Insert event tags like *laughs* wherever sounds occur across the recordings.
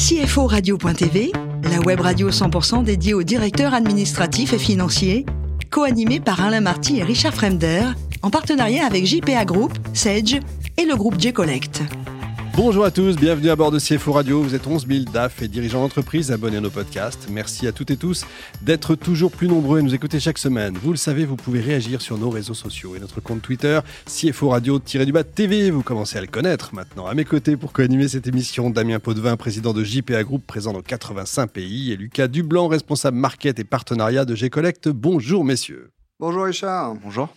CFO Radio.tv, la web radio 100% dédiée aux directeurs administratifs et financiers, co-animée par Alain Marty et Richard Fremder, en partenariat avec JPA Group, Sage et le groupe J-Collect. Bonjour à tous, bienvenue à bord de CFO Radio. Vous êtes 11 000 DAF et dirigeants d'entreprise abonnés à nos podcasts. Merci à toutes et tous d'être toujours plus nombreux et nous écouter chaque semaine. Vous le savez, vous pouvez réagir sur nos réseaux sociaux et notre compte Twitter, CFO Radio-du-bas TV. Vous commencez à le connaître maintenant. À mes côtés pour co-animer cette émission, Damien Potvin, président de JPA Group, présent dans 85 pays, et Lucas Dublanc, responsable market et partenariat de G-Collect. Bonjour messieurs. Bonjour Richard. Bonjour.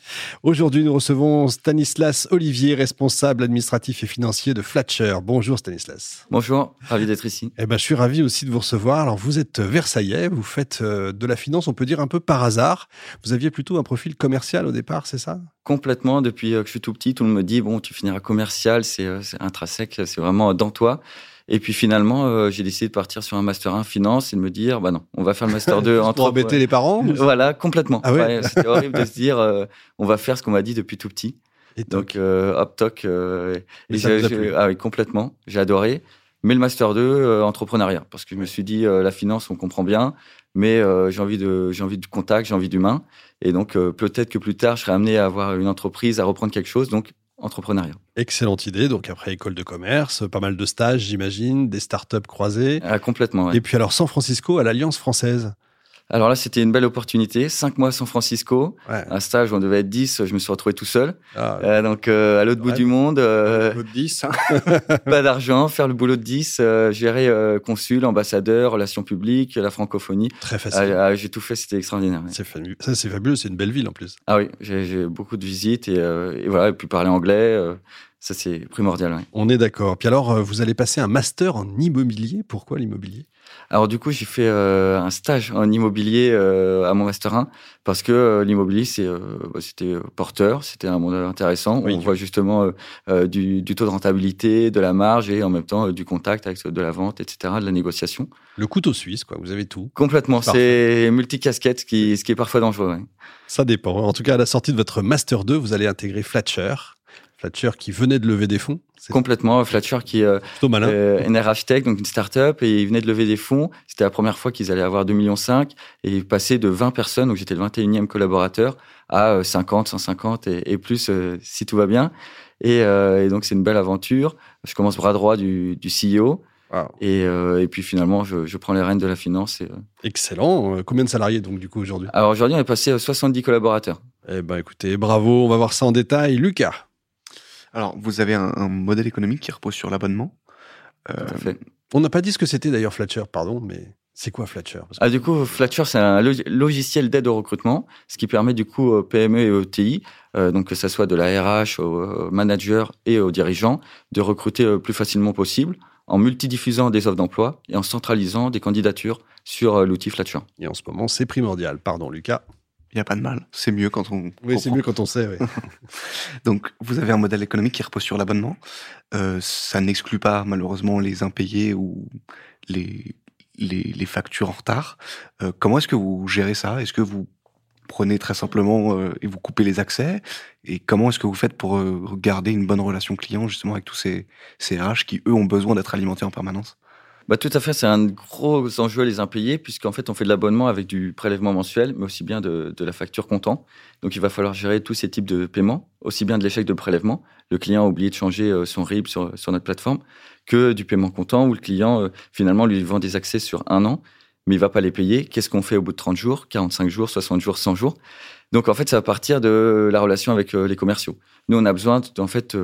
Aujourd'hui, nous recevons Stanislas Olivier, responsable administratif et financier de Flatcher. Bonjour Stanislas. Bonjour, ravi d'être ici. Eh ben, je suis ravi aussi de vous recevoir. Alors, vous êtes versaillais, vous faites euh, de la finance, on peut dire un peu par hasard. Vous aviez plutôt un profil commercial au départ, c'est ça? Complètement. Depuis euh, que je suis tout petit, tout le monde me dit bon, tu finiras commercial, c'est euh, intrinsèque, c'est vraiment dans toi. Et puis finalement, euh, j'ai décidé de partir sur un master 1 finance et de me dire, bah non, on va faire le master *laughs* 2 entre. Pour embêter les parents *laughs* Voilà, complètement. Ah ouais C'était horrible de se dire, euh, on va faire ce qu'on m'a dit depuis tout petit. Et Donc, euh, hop, toc. Euh, et plu ah oui, complètement. J'ai adoré. Mais le master 2, euh, entrepreneuriat, parce que je me suis dit, la finance, on comprend bien, mais j'ai envie de, j'ai envie de contact, j'ai envie d'humain. Et donc, peut-être que plus tard, je serai amené à avoir une entreprise, à reprendre quelque chose. Donc, entrepreneuriat. Excellente idée. Donc après école de commerce, pas mal de stages, j'imagine, des startups croisées. Ah, complètement. Ouais. Et puis alors San Francisco à l'Alliance française. Alors là, c'était une belle opportunité. Cinq mois à San Francisco, Ouais. un stage où on devait être 10. Je me suis retrouvé tout seul. Ah, Euh, donc euh, à l'autre bout du monde, euh, Votre 10. *laughs* pas d'argent, faire le boulot de 10, euh, gérer euh, consul, ambassadeur, relations publiques, la francophonie. très Ah, facile. ah, J'ai tout fait, c'était extraordinaire. C'est fabuleux. Ça, c'est fabuleux. C'est une belle ville en plus. Ah oui, j'ai j'ai beaucoup de visites et, euh, et voilà, et puis parler anglais, ça c'est primordial. ouais. On est d'accord. Puis alors, euh, vous allez passer un master en immobilier. Pourquoi l'immobilier? Alors du coup, j'ai fait euh, un stage en immobilier euh, à mon master 1 parce que euh, l'immobilier c'est bah, c'était porteur, c'était un monde intéressant. Oui. On voit justement du, du taux de rentabilité, de la marge et en même temps du contact avec de la vente, etc., de la négociation. Le couteau suisse, quoi. Vous avez tout. Complètement, c'est multicasquette, ce qui, ce qui est parfois dangereux. ouais. Ça dépend. En tout cas, à la sortie de votre master 2, vous allez intégrer Flatcher. Flatcher qui venait de lever des fonds. Complètement, Flatcher qui euh, malin. euh, NRH Tech, donc une start-up, et ils venaient de lever des fonds. C'était la première fois qu'ils allaient avoir 2,5 millions et ils passaient de 20 personnes, donc j'étais le 21e collaborateur, à euh, 50, 150 et, et plus euh, si tout va bien. Et, euh, et donc c'est une belle aventure. Je commence bras droit du, du CEO Wow. et, euh, et puis finalement je, je prends les rênes de la finance. Et, euh, Excellent. Euh, Combien de salariés donc du coup aujourd'hui? Alors aujourd'hui on est passé à 70 collaborateurs. Eh ben écoutez, bravo. On va voir ça en détail. Lucas. Alors, vous avez un, un modèle économique qui repose sur l'abonnement. Euh. On n'a pas dit ce que c'était d'ailleurs Flatcher, pardon, mais c'est quoi Flatcher Parce que- Ah, du coup, Flatcher, c'est un log- logiciel d'aide au recrutement, ce qui permet du coup aux PME et aux TI, euh, donc que ça soit de la RH aux euh, managers et aux dirigeants, de recruter le plus facilement possible en multidiffusant des offres d'emploi et en centralisant des candidatures sur euh, l'outil Flatcher. Et en ce moment, c'est primordial. Pardon, Lucas. Il n'y a pas de mal. C'est mieux quand on. Oui, c'est mieux quand on sait. oui. *laughs* Donc, vous avez un modèle économique qui repose sur l'abonnement. Euh, ça n'exclut pas, malheureusement, les impayés ou les, les, les factures en retard. Euh, comment est-ce que vous gérez ça? Est-ce que vous prenez très simplement euh, et vous coupez les accès? Et comment est-ce que vous faites pour garder une bonne relation client, justement, avec tous ces, ces RH qui, eux, ont besoin d'être alimentés en permanence? Bah, tout à fait, c'est un gros enjeu les impayés, puisqu'en fait, on fait de l'abonnement avec du prélèvement mensuel, mais aussi bien de, de la facture comptant. Donc, il va falloir gérer tous ces types de paiements, aussi bien de l'échec de prélèvement. Le client a oublié de changer euh, son RIB sur, sur notre plateforme, que du paiement comptant, où le client, euh, finalement, lui vend des accès sur un an, mais il va pas les payer. Qu'est-ce qu'on fait au bout de 30 jours, 45 jours, 60 jours, 100 jours? Donc, en fait, ça va partir de la relation avec euh, les commerciaux. Nous, on a besoin, en fait,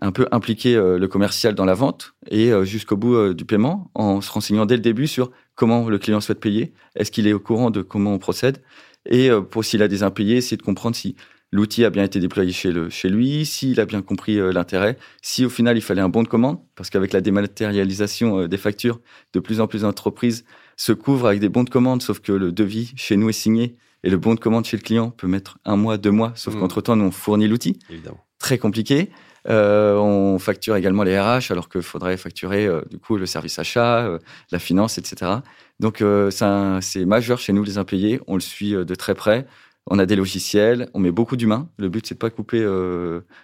un peu impliquer euh, le commercial dans la vente et euh, jusqu'au bout euh, du paiement en se renseignant dès le début sur comment le client souhaite payer, est-ce qu'il est au courant de comment on procède et pour s'il a des impayés, essayer de comprendre si l'outil a bien été déployé chez, le, chez lui, s'il a bien compris l'intérêt, si au final il fallait un bon de commande, parce qu'avec la dématérialisation des factures, de plus en plus d'entreprises se couvrent avec des bons de commande, sauf que le devis chez nous est signé et le bon de commande chez le client peut mettre un mois, deux mois, sauf Mmh. qu'entre-temps, nous, on fournit l'outil Évidemment. très compliqué. Euh, on facture également les RH alors qu'il faudrait facturer euh, du coup le service achat, euh, la finance, etc. Donc c'est majeur chez nous les impayés. On le suit de très près. On a des logiciels, on met beaucoup d'humains. Le but c'est de pas couper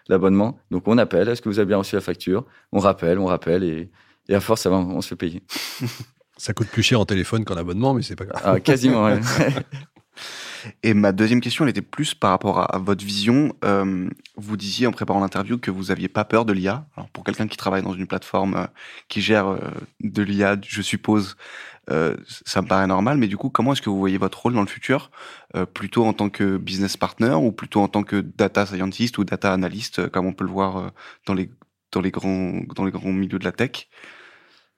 l'abonnement. Donc on appelle. Est-ce que vous avez bien reçu la facture? On rappelle, on rappelle et Et à force, ça va, on se fait payer. *laughs* Ça coûte plus cher en téléphone qu'en abonnement, mais c'est pas grave. Ah, quasiment, ouais. *laughs* Et ma deuxième question, elle était plus par rapport à, votre vision. Euh, vous disiez en préparant l'interview que vous aviez pas peur de l'IA. Alors pour quelqu'un qui travaille dans une plateforme euh, qui gère euh, de l'IA, je suppose, ça me paraît normal. Mais du coup, comment est-ce que vous voyez votre rôle dans le futur Plutôt en tant que business partner ou plutôt en tant que data scientist ou data analyst, comme on peut le voir dans les dans les grands dans les grands milieux de la tech?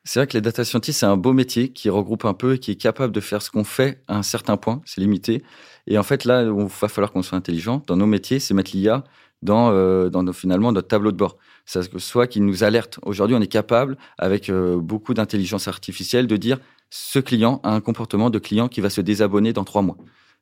C'est vrai que les data scientists, c'est un beau métier qui regroupe un peu et qui est capable de faire ce qu'on fait à un certain point. C'est limité. Et en fait, là, il va falloir qu'on soit intelligent dans nos métiers, c'est mettre l'IA dans, euh, dans nos, finalement notre tableau de bord. Ça soit qu'il nous alerte. Aujourd'hui, on est capable, avec euh, beaucoup d'intelligence artificielle, de dire ce client a un comportement de client qui va se désabonner dans trois mois.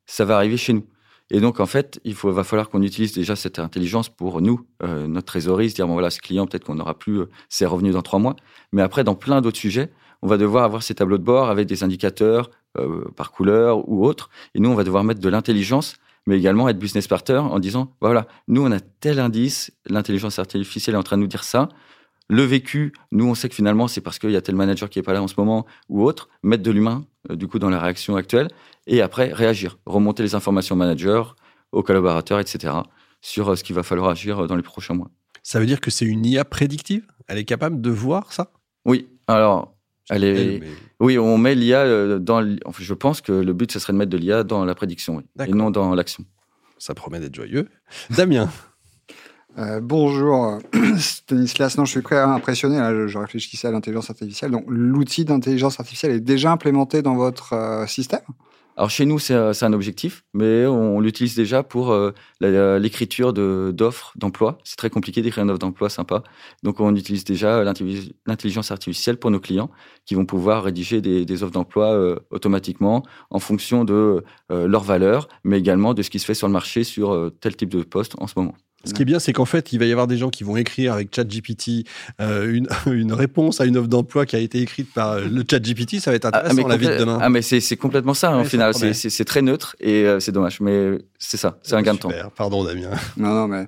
Ça va arriver chez nous. Et donc, en fait, il faut, va falloir qu'on utilise déjà cette intelligence pour nous, euh, notre trésorerie, se dire, bon voilà, ce client, peut-être qu'on n'aura plus euh, ses revenus dans trois mois. Mais après, dans plein d'autres sujets, on va devoir avoir ces tableaux de bord avec des indicateurs euh, par couleur ou autre. Et nous, on va devoir mettre de l'intelligence, mais également être business partner en disant, voilà, nous, on a tel indice, l'intelligence artificielle est en train de nous dire ça. Le vécu, nous, on sait que finalement, c'est parce qu'il y a tel manager qui est pas là en ce moment ou autre. Mettre de l'humain, euh, du coup, dans la réaction actuelle. Et après, réagir. Remonter les informations au manager, aux collaborateurs, etc. sur euh, ce qu'il va falloir agir euh, dans les prochains mois. Ça veut dire que c'est une IA prédictive? Elle est capable de voir ça? Oui, alors, elle est... Mais- Oui, on met l'IA dans. enfin, je pense que le but, ce serait de mettre de l'IA dans la prédiction, oui, et non dans l'action. Ça promet d'être joyeux. Damien, Euh, bonjour, *clears throat* Stanislas. Non, je suis très impressionné. Là, je, je réfléchissais à l'intelligence artificielle. Donc, l'outil d'intelligence artificielle est déjà implémenté dans votre euh, système? Alors chez nous, c'est un objectif, mais on l'utilise déjà pour euh, l'écriture d'offres d'emploi. C'est très compliqué d'écrire une offre d'emploi sympa. Donc on utilise déjà l'intelli- l'intelligence artificielle pour nos clients qui vont pouvoir rédiger des, des offres d'emploi automatiquement en fonction de leurs valeurs, mais également de ce qui se fait sur le marché sur tel type de poste en ce moment. Ce qui est bien, c'est qu'en fait, il va y avoir des gens qui vont écrire avec ChatGPT euh, une, *laughs* une réponse à une offre d'emploi qui a été écrite par euh, le ChatGPT. Ça va être intéressant mais la vie de demain. ah, mais c'est complètement ça, Ouais, au ça final. C'est- très neutre et euh, c'est dommage, mais c'est ça, c'est un gain de temps. Super. Pardon, Damien. *laughs* Non, non, mais.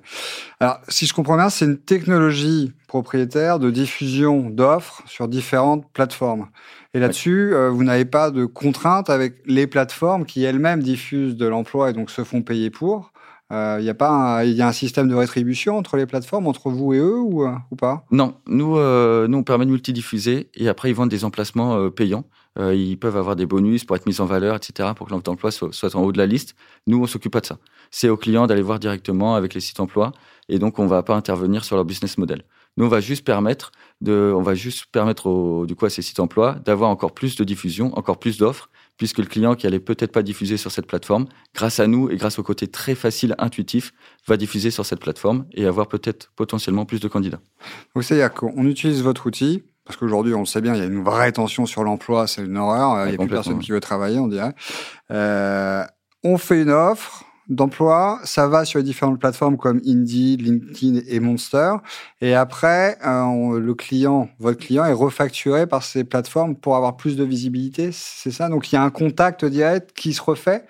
Alors, si je comprends bien, c'est une technologie propriétaire de diffusion d'offres sur différentes plateformes. Et là-dessus, euh, vous n'avez pas de contraintes avec les plateformes qui elles-mêmes diffusent de l'emploi et donc se font payer pour. Euh, Il y a pas, un- y a un système de rétribution entre les plateformes, entre vous et eux ou, euh, ou pas? Non, nous, euh, nous, on permet de multidiffuser et après, ils vendent des emplacements euh, payants. Euh, ils peuvent avoir des bonus pour être mis en valeur, etc., pour que l'offre d'emploi soit, soit en haut de la liste. Nous, on s'occupe pas de ça. C'est aux clients d'aller voir directement avec les sites emploi et donc on va pas intervenir sur leur business model. Nous, on va juste permettre de, on va juste permettre du coup à ces sites emploi d'avoir encore plus de diffusion, encore plus d'offres, puisque le client qui allait peut-être pas diffuser sur cette plateforme, grâce à nous et grâce au côté très facile, intuitif, va diffuser sur cette plateforme et avoir peut-être potentiellement plus de candidats. Donc, c'est-à-dire qu'on utilise votre outil, parce qu'aujourd'hui, on le sait bien, il y a une vraie tension sur l'emploi, c'est une horreur, il n'y a plus personne ouais. qui veut travailler, on dirait. Euh, on fait une offre d'emploi, ça va sur les différentes plateformes comme Indeed, LinkedIn et Monster, et après, euh, le client, votre client, est refacturé par ces plateformes pour avoir plus de visibilité, c'est ça? Donc, il y a un contact direct qui se refait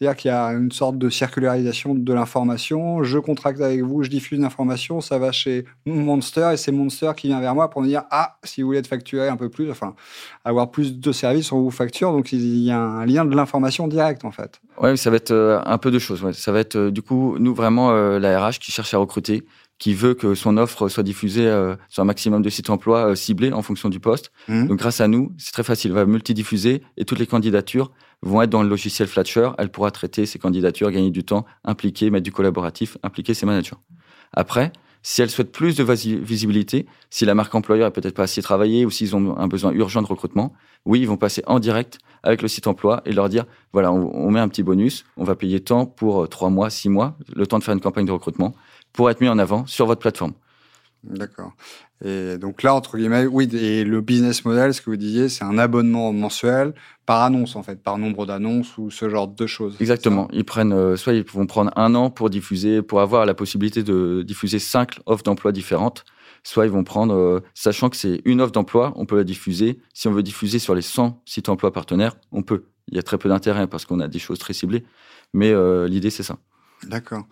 c'est-à-dire qu'il y a une sorte de circularisation de l'information. Je contracte avec vous, je diffuse l'information, ça va chez Monster et c'est Monster qui vient vers moi pour me dire Ah, si vous voulez être facturé un peu plus, enfin, avoir plus de services, on vous facture. Donc il y a un lien de l'information direct en fait. Ouais, ça va être euh, un peu de choses. Ça va être euh, du coup nous vraiment euh, la RH qui cherche à recruter, qui veut que son offre soit diffusée euh, sur un maximum de sites emploi euh, ciblés en fonction du poste. Mhm. Donc grâce à nous, c'est très facile. On va multidiffuser et toutes les candidatures vont être dans le logiciel Flatcher. Elle pourra traiter ces candidatures, gagner du temps, impliquer, mettre du collaboratif, impliquer ses managers. Après, si elle souhaite plus de visibilité, si la marque employeur est peut-être pas assez travaillée ou s'ils ont un besoin urgent de recrutement, oui, ils vont passer en direct avec le site emploi et leur dire voilà, on, on met un petit bonus, on va payer tant pour euh, trois mois, six mois, le temps de faire une campagne de recrutement pour être mis en avant sur votre plateforme. D'accord. Et donc là, entre guillemets, oui, et le business model, ce que vous disiez, c'est un abonnement mensuel par annonce, en fait, par nombre d'annonces ou ce genre de choses. Exactement. Ils prennent, euh, soit ils vont prendre un an pour diffuser, pour avoir la possibilité de diffuser cinq offres d'emploi différentes, soit ils vont prendre, euh, sachant que c'est une offre d'emploi, on peut la diffuser. Si on veut diffuser sur les 100 sites emploi partenaires, on peut. Il y a très peu d'intérêt parce qu'on a des choses très ciblées, mais euh, l'idée c'est ça. D'accord.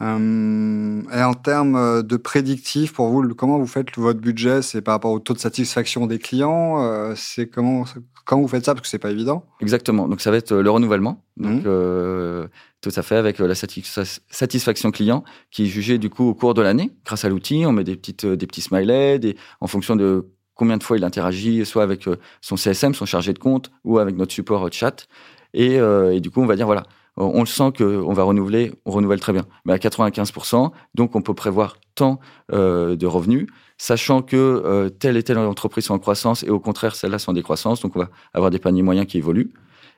Euh, et en termes de prédictif, pour vous, comment vous faites votre budget? C'est par rapport au taux de satisfaction des clients? Euh, C'est comment comment vous faites ça? Parce que c'est pas évident. Exactement. Donc ça va être le renouvellement. Donc euh, tout à fait avec la satis- satisfaction client qui est jugée du coup au cours de l'année grâce à l'outil. On met des petites des petits smileys des, en fonction de combien de fois il interagit, soit avec euh, son CSM, son chargé de compte, ou avec notre support euh, chat. Et, euh, et du coup, on va dire voilà, on on le sent qu'on va renouveler, on renouvelle très bien, mais à 95%. Donc, on peut prévoir tant euh, de revenus, sachant que euh, telle et telle entreprise sont en croissance et au contraire, celles-là sont en décroissance. Donc, on va avoir des paniers moyens qui évoluent.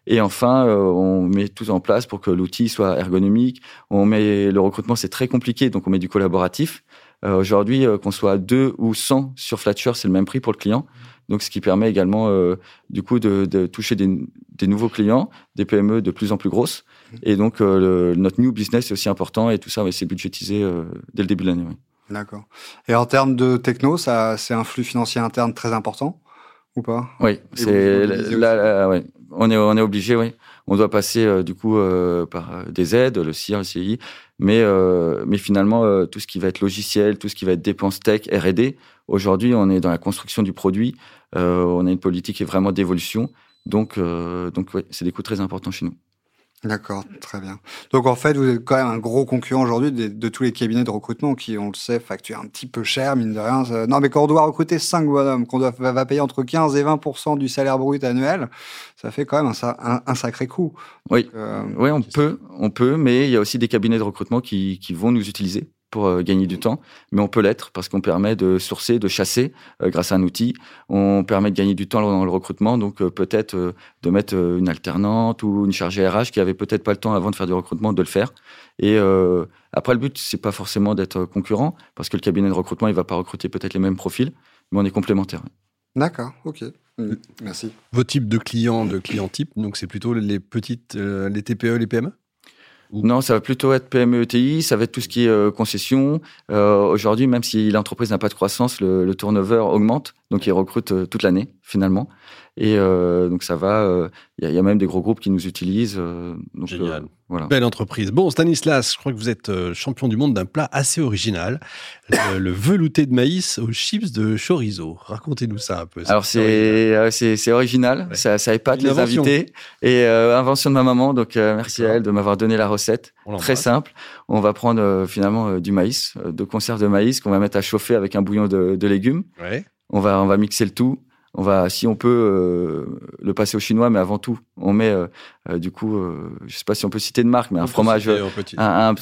Et enfin, euh, on met tout en place pour que l'outil soit ergonomique. On met le recrutement, c'est très compliqué, donc on met du collaboratif. Euh, Aujourd'hui, euh, qu'on soit 2 ou 100 sur Flatcher, c'est le même prix pour le client. Donc, ce qui permet également, euh, du coup, de, de toucher des, des nouveaux clients, des PME de plus en plus grosses. Et donc, euh, le- notre new business est aussi important et tout ça, ouais, c'est budgétisé euh, dès le début de l'année. ouais. D'accord. Et en termes de techno, ça, c'est un flux financier interne très important ou pas? Oui, c'est là, là, ouais. On est on est obligé, oui. On doit passer euh, du coup euh, par euh, des aides, le CIR, le CI, mais euh, mais finalement euh, tout ce qui va être logiciel, tout ce qui va être dépenses tech, R&D. Aujourd'hui, on est dans la construction du produit. Euh, on a une politique qui est vraiment d'évolution. Donc euh, donc ouais, c'est des coûts très importants chez nous. D'accord, très bien. Donc en fait, vous êtes quand même un gros concurrent aujourd'hui de, de tous les cabinets de recrutement qui, on le sait, facturent un petit peu cher, mine de rien. Ça- Non, mais quand on doit recruter 5 bonhommes, qu'on va payer entre 15 et 20% du salaire brut annuel, ça fait quand même un, sa- un- un sacré coût. Oui. Euh, Oui, on peut, on peut, mais il y a aussi des cabinets de recrutement qui, qui vont nous utiliser pour euh, gagner du temps. Mais on peut l'être parce qu'on permet de sourcer, de chasser euh, grâce à un outil. On permet de gagner du temps dans le recrutement, donc euh, peut-être euh, de mettre euh, une alternante ou une chargée RH qui avait peut-être pas le temps avant de faire du recrutement de le faire. Et euh, après, le but c'est pas forcément d'être concurrent parce que le cabinet de recrutement il va pas recruter peut-être les mêmes profils, mais on est complémentaires. D'accord, ok. Mm, Merci. Vos types de clients, de clients types, donc c'est plutôt les petites, euh, les TPE, les PME Non, ça va plutôt être PME ETI, ça va être tout ce qui est euh, concession. Euh, Aujourd'hui, même si l'entreprise n'a pas de croissance, le, turnover augmente, donc ils recrutent euh, toute l'année finalement. Et euh, donc ça va, euh, il y, a- il y a même des gros groupes qui nous utilisent. euh, donc, Génial. euh, voilà. Belle entreprise. Bon, Stanislas, je crois que vous êtes euh, champion du monde d'un plat assez original, le, le velouté de maïs aux chips de chorizo. Racontez-nous ça un peu. Alors c'est euh, c'est c'est original, Ouais. ça, ça épate Une les invention. invités et euh, invention de ma maman. Donc euh, merci à elle de m'avoir donné la recette. Très simple. On va prendre euh, finalement euh, du maïs, euh, de conserve de maïs qu'on va mettre à chauffer avec un bouillon de, de légumes. Ouais. On va, on va mixer le tout. On va, si on peut, euh, le passer au chinois, mais avant tout, on met, euh, euh, du coup, euh, je sais pas si on peut citer de marque, mais On un fromage, euh,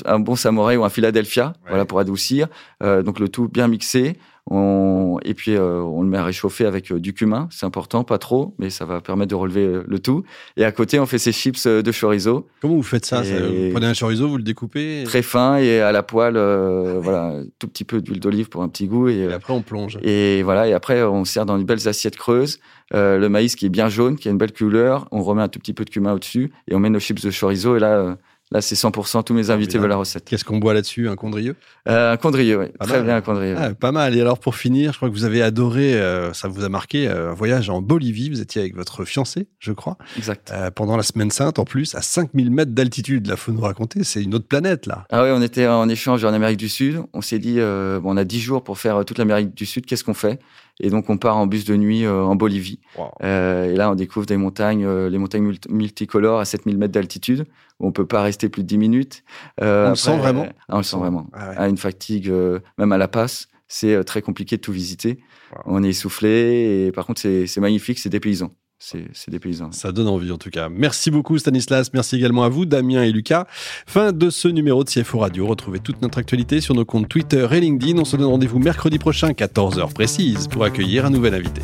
un bon samouraï ou un Philadelphia, Ouais. voilà, pour adoucir. Euh, donc le tout bien mixé. On, et puis euh, on le met à réchauffer avec euh, du cumin, c'est important, pas trop, mais ça va permettre de relever euh, le tout. Et à côté, on fait ces chips de chorizo, Comment vous faites ça, Vous prenez un chorizo, vous le découpez très fin et à la poêle, euh, voilà, tout petit peu d'huile d'olive pour un petit goût et, et après on plonge. et voilà, et après, on sert dans une belles assiettes creuses. Euh, le maïs qui est bien jaune, qui a une belle couleur. On remet un tout petit peu de cumin au-dessus et on met nos chips de chorizo. Et là, là c'est 100%. Tous mes invités veulent la recette. Qu'est-ce qu'on boit là-dessus Un condrieux? Euh, un condrieux, oui. Pas Très mal. bien, un condrieux. Ah, Pas mal. Et alors pour finir, je crois que vous avez adoré, euh, ça vous a marqué, euh, un voyage en Bolivie. Vous étiez avec votre fiancé, je crois, Exact. pendant la semaine sainte en plus, à 5000 mètres d'altitude. Là, faut nous raconter, c'est une autre planète là. Ah oui, on était en échange en Amérique du Sud. On s'est dit, bon, on a 10 jours pour faire toute l'Amérique du Sud. Qu'est-ce qu'on fait? Et donc, on part en bus de nuit euh, en Bolivie. Euh, et là, on découvre des montagnes, euh, les montagnes multi- multicolores à 7000 mètres d'altitude, où on peut pas rester plus de 10 minutes. On le sent vraiment ah, On le sent vraiment. Ah ouais. À une fatigue, même à la passe, c'est très compliqué de tout visiter. Wow. On est essoufflé, et par contre, c'est c'est magnifique, c'est dépaysant. C'est c'est dépaysant. Ça donne envie en tout cas. Merci beaucoup Stanislas, merci également à vous Damien et Lucas. Fin de ce numéro de CFO Radio. Retrouvez toute notre actualité sur nos comptes Twitter et LinkedIn. On se donne rendez-vous mercredi prochain, 14h précise, pour accueillir un nouvel invité.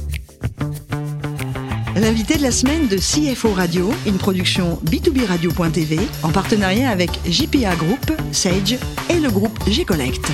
L'invité de la semaine de CFO Radio, une production B2B Radio.tv en partenariat avec JPA Group, Sage et le groupe G-Collect.